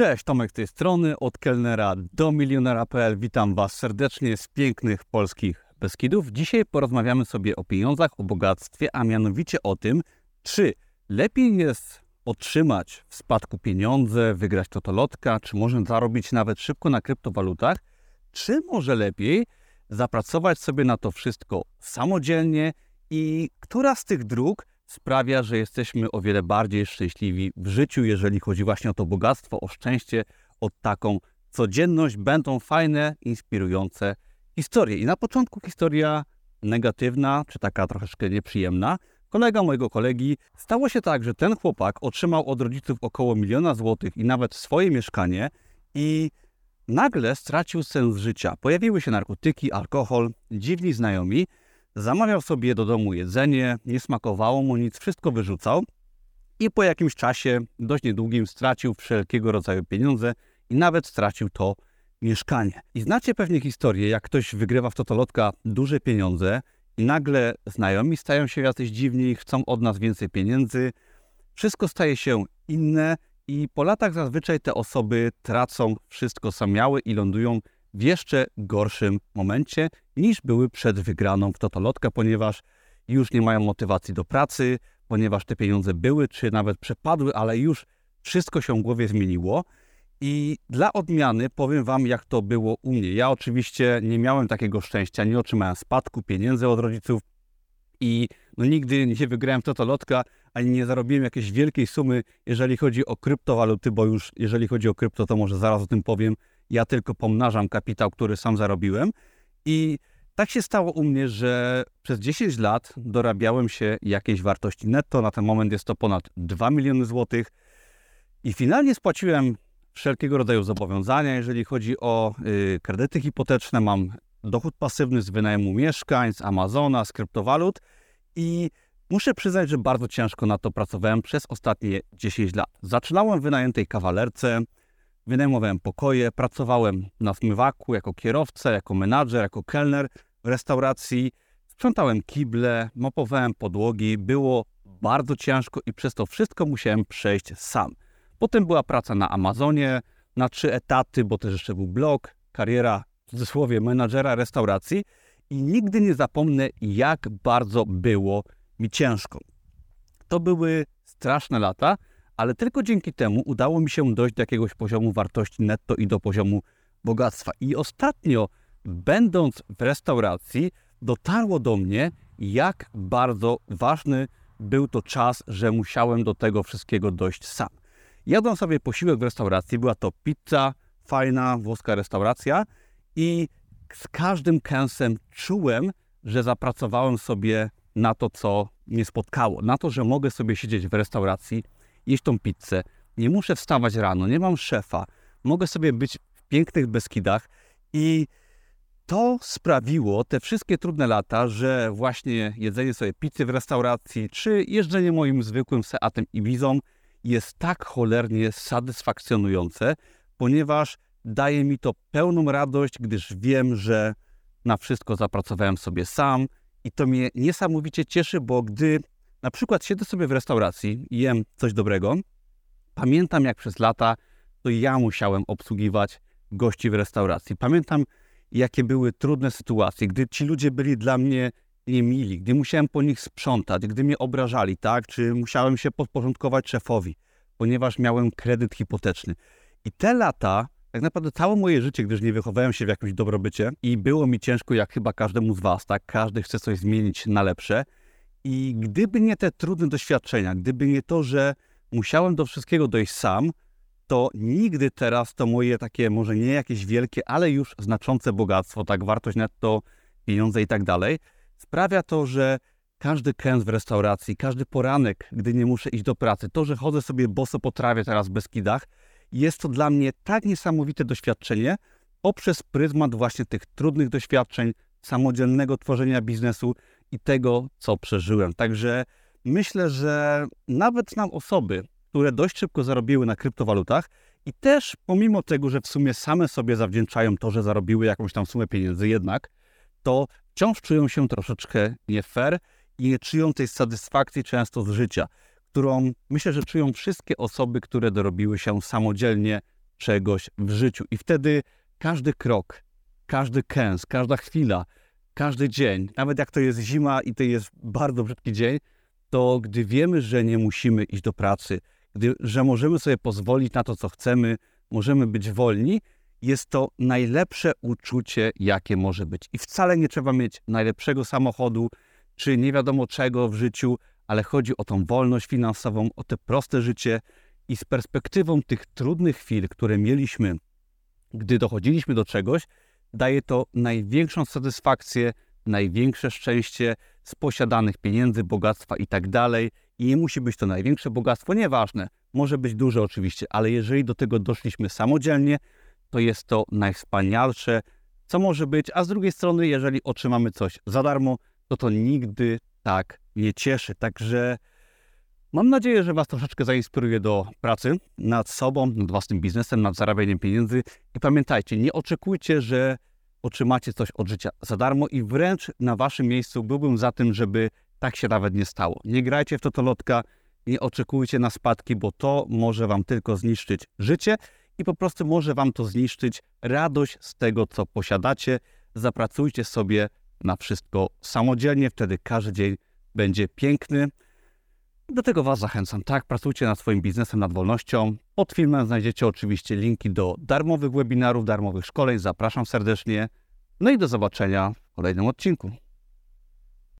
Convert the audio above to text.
Cześć, Tomek z tej strony, od kelnera do milionera.pl. Witam Was serdecznie z pięknych polskich Beskidów. Dzisiaj porozmawiamy sobie o pieniądzach, o bogactwie, a mianowicie o tym, czy lepiej jest otrzymać w spadku pieniądze, wygrać totolotka, czy może zarobić nawet szybko na kryptowalutach, czy może lepiej zapracować sobie na to wszystko samodzielnie i która z tych dróg sprawia, że jesteśmy o wiele bardziej szczęśliwi w życiu, jeżeli chodzi właśnie o to bogactwo, o szczęście, o taką codzienność. Będą fajne, inspirujące historie. I na początku historia negatywna, czy taka troszeczkę nieprzyjemna. Kolega mojego kolegi, stało się tak, że ten chłopak otrzymał od rodziców około miliona złotych i nawet swoje mieszkanie i nagle stracił sens życia. Pojawiły się narkotyki, alkohol, dziwni znajomi, Zamawiał sobie do domu jedzenie, nie smakowało mu nic, wszystko wyrzucał i po jakimś czasie, dość niedługim, stracił wszelkiego rodzaju pieniądze i nawet stracił to mieszkanie. I znacie pewnie historię, jak ktoś wygrywa w Totolotka duże pieniądze i nagle znajomi stają się jacyś dziwni chcą od nas więcej pieniędzy. Wszystko staje się inne i po latach zazwyczaj te osoby tracą wszystko, co miały i lądują w jeszcze gorszym momencie niż były przed wygraną w Totolotka, ponieważ już nie mają motywacji do pracy, ponieważ te pieniądze były, czy nawet przepadły, ale już wszystko się w głowie zmieniło. I dla odmiany powiem Wam, jak to było u mnie. Ja oczywiście nie miałem takiego szczęścia, nie otrzymałem spadku pieniędzy od rodziców i no nigdy nie wygrałem w Totolotka, ani nie zarobiłem jakiejś wielkiej sumy, jeżeli chodzi o kryptowaluty, bo już jeżeli chodzi o krypto, to może zaraz o tym powiem. Ja tylko pomnażam kapitał, który sam zarobiłem. I tak się stało u mnie, że przez 10 lat dorabiałem się jakiejś wartości netto. Na ten moment jest to ponad 2 miliony złotych. I finalnie spłaciłem wszelkiego rodzaju zobowiązania, jeżeli chodzi o y, kredyty hipoteczne. Mam dochód pasywny z wynajmu mieszkań, z Amazona, z kryptowalut i muszę przyznać, że bardzo ciężko na to pracowałem przez ostatnie 10 lat. Zaczynałem w wynajętej kawalerce, wynajmowałem pokoje, pracowałem na zmywaku jako kierowca, jako menadżer, jako kelner w restauracji, sprzątałem kible, mopowałem podłogi, było bardzo ciężko i przez to wszystko musiałem przejść sam. Potem była praca na Amazonie, na trzy etaty, bo też jeszcze był blog, kariera w cudzysłowie menadżera restauracji i nigdy nie zapomnę, jak bardzo było mi ciężko. To były straszne lata, ale tylko dzięki temu udało mi się dojść do jakiegoś poziomu wartości netto i do poziomu bogactwa. I ostatnio, będąc w restauracji, dotarło do mnie, jak bardzo ważny był to czas, że musiałem do tego wszystkiego dojść sam. Jadłem sobie posiłek w restauracji, była to pizza, fajna włoska restauracja i z każdym kęsem czułem, że zapracowałem sobie na to, co mnie spotkało, na to, że mogę sobie siedzieć w restauracji, jeść tą pizzę, nie muszę wstawać rano, nie mam szefa, mogę sobie być w pięknych Beskidach. I to sprawiło te wszystkie trudne lata, że właśnie jedzenie sobie pizzy w restauracji, czy jeżdżenie moim zwykłym Seatem Ibizą jest tak cholernie satysfakcjonujące, ponieważ daje mi to pełną radość, gdyż wiem, że na wszystko zapracowałem sobie sam i to mnie niesamowicie cieszy, bo gdy na przykład siedzę sobie w restauracji jem coś dobrego. Pamiętam, jak przez lata to ja musiałem obsługiwać gości w restauracji. Pamiętam, jakie były trudne sytuacje, gdy ci ludzie byli dla mnie niemili, gdy musiałem po nich sprzątać, gdy mnie obrażali, tak? Czy musiałem się podporządkować szefowi, ponieważ miałem kredyt hipoteczny. I te lata, tak naprawdę całe moje życie, gdyż nie wychowałem się w jakimś dobrobycie i było mi ciężko, jak chyba każdemu z Was, tak? Każdy chce coś zmienić na lepsze. I gdyby nie te trudne doświadczenia, gdyby nie to, że musiałem do wszystkiego dojść sam, to nigdy teraz to moje takie, może nie jakieś wielkie, ale już znaczące bogactwo, tak, wartość netto, pieniądze i tak dalej, sprawia to, że każdy kęs w restauracji, każdy poranek, gdy nie muszę iść do pracy, to, że chodzę sobie boso po trawie teraz w Beskidach, jest to dla mnie tak niesamowite doświadczenie poprzez pryzmat właśnie tych trudnych doświadczeń, samodzielnego tworzenia biznesu, i tego, co przeżyłem. Także myślę, że nawet znam osoby, które dość szybko zarobiły na kryptowalutach i też pomimo tego, że w sumie same sobie zawdzięczają to, że zarobiły jakąś tam sumę pieniędzy jednak, to wciąż czują się troszeczkę nie fair i nie czują tej satysfakcji często z życia, którą myślę, że czują wszystkie osoby, które dorobiły się samodzielnie czegoś w życiu. I wtedy każdy krok, każdy kęs, każda chwila, każdy dzień, nawet jak to jest zima i to jest bardzo brzydki dzień, to gdy wiemy, że nie musimy iść do pracy, gdy, że możemy sobie pozwolić na to, co chcemy, możemy być wolni, jest to najlepsze uczucie, jakie może być. I wcale nie trzeba mieć najlepszego samochodu, czy nie wiadomo czego w życiu, ale chodzi o tą wolność finansową, o te proste życie i z perspektywą tych trudnych chwil, które mieliśmy, gdy dochodziliśmy do czegoś, daje to największą satysfakcję, największe szczęście z posiadanych pieniędzy, bogactwa i tak dalej. I nie musi być to największe bogactwo, nieważne. Może być duże oczywiście, ale jeżeli do tego doszliśmy samodzielnie, to jest to najwspanialsze, co może być. A z drugiej strony, jeżeli otrzymamy coś za darmo, to to nigdy tak nie cieszy. Także mam nadzieję, że Was troszeczkę zainspiruje do pracy nad sobą, nad własnym biznesem, nad zarabianiem pieniędzy. I pamiętajcie, nie oczekujcie, że otrzymacie coś od życia za darmo i wręcz na Waszym miejscu byłbym za tym, żeby tak się nawet nie stało. Nie grajcie w totolotka, nie oczekujcie na spadki, bo to może Wam tylko zniszczyć życie i po prostu może Wam to zniszczyć radość z tego, co posiadacie. Zapracujcie sobie na wszystko samodzielnie, wtedy każdy dzień będzie piękny. Do tego Was zachęcam, tak? Pracujcie nad swoim biznesem, nad wolnością. Pod filmem znajdziecie oczywiście linki do darmowych webinarów, darmowych szkoleń. Zapraszam serdecznie. No i do zobaczenia w kolejnym odcinku.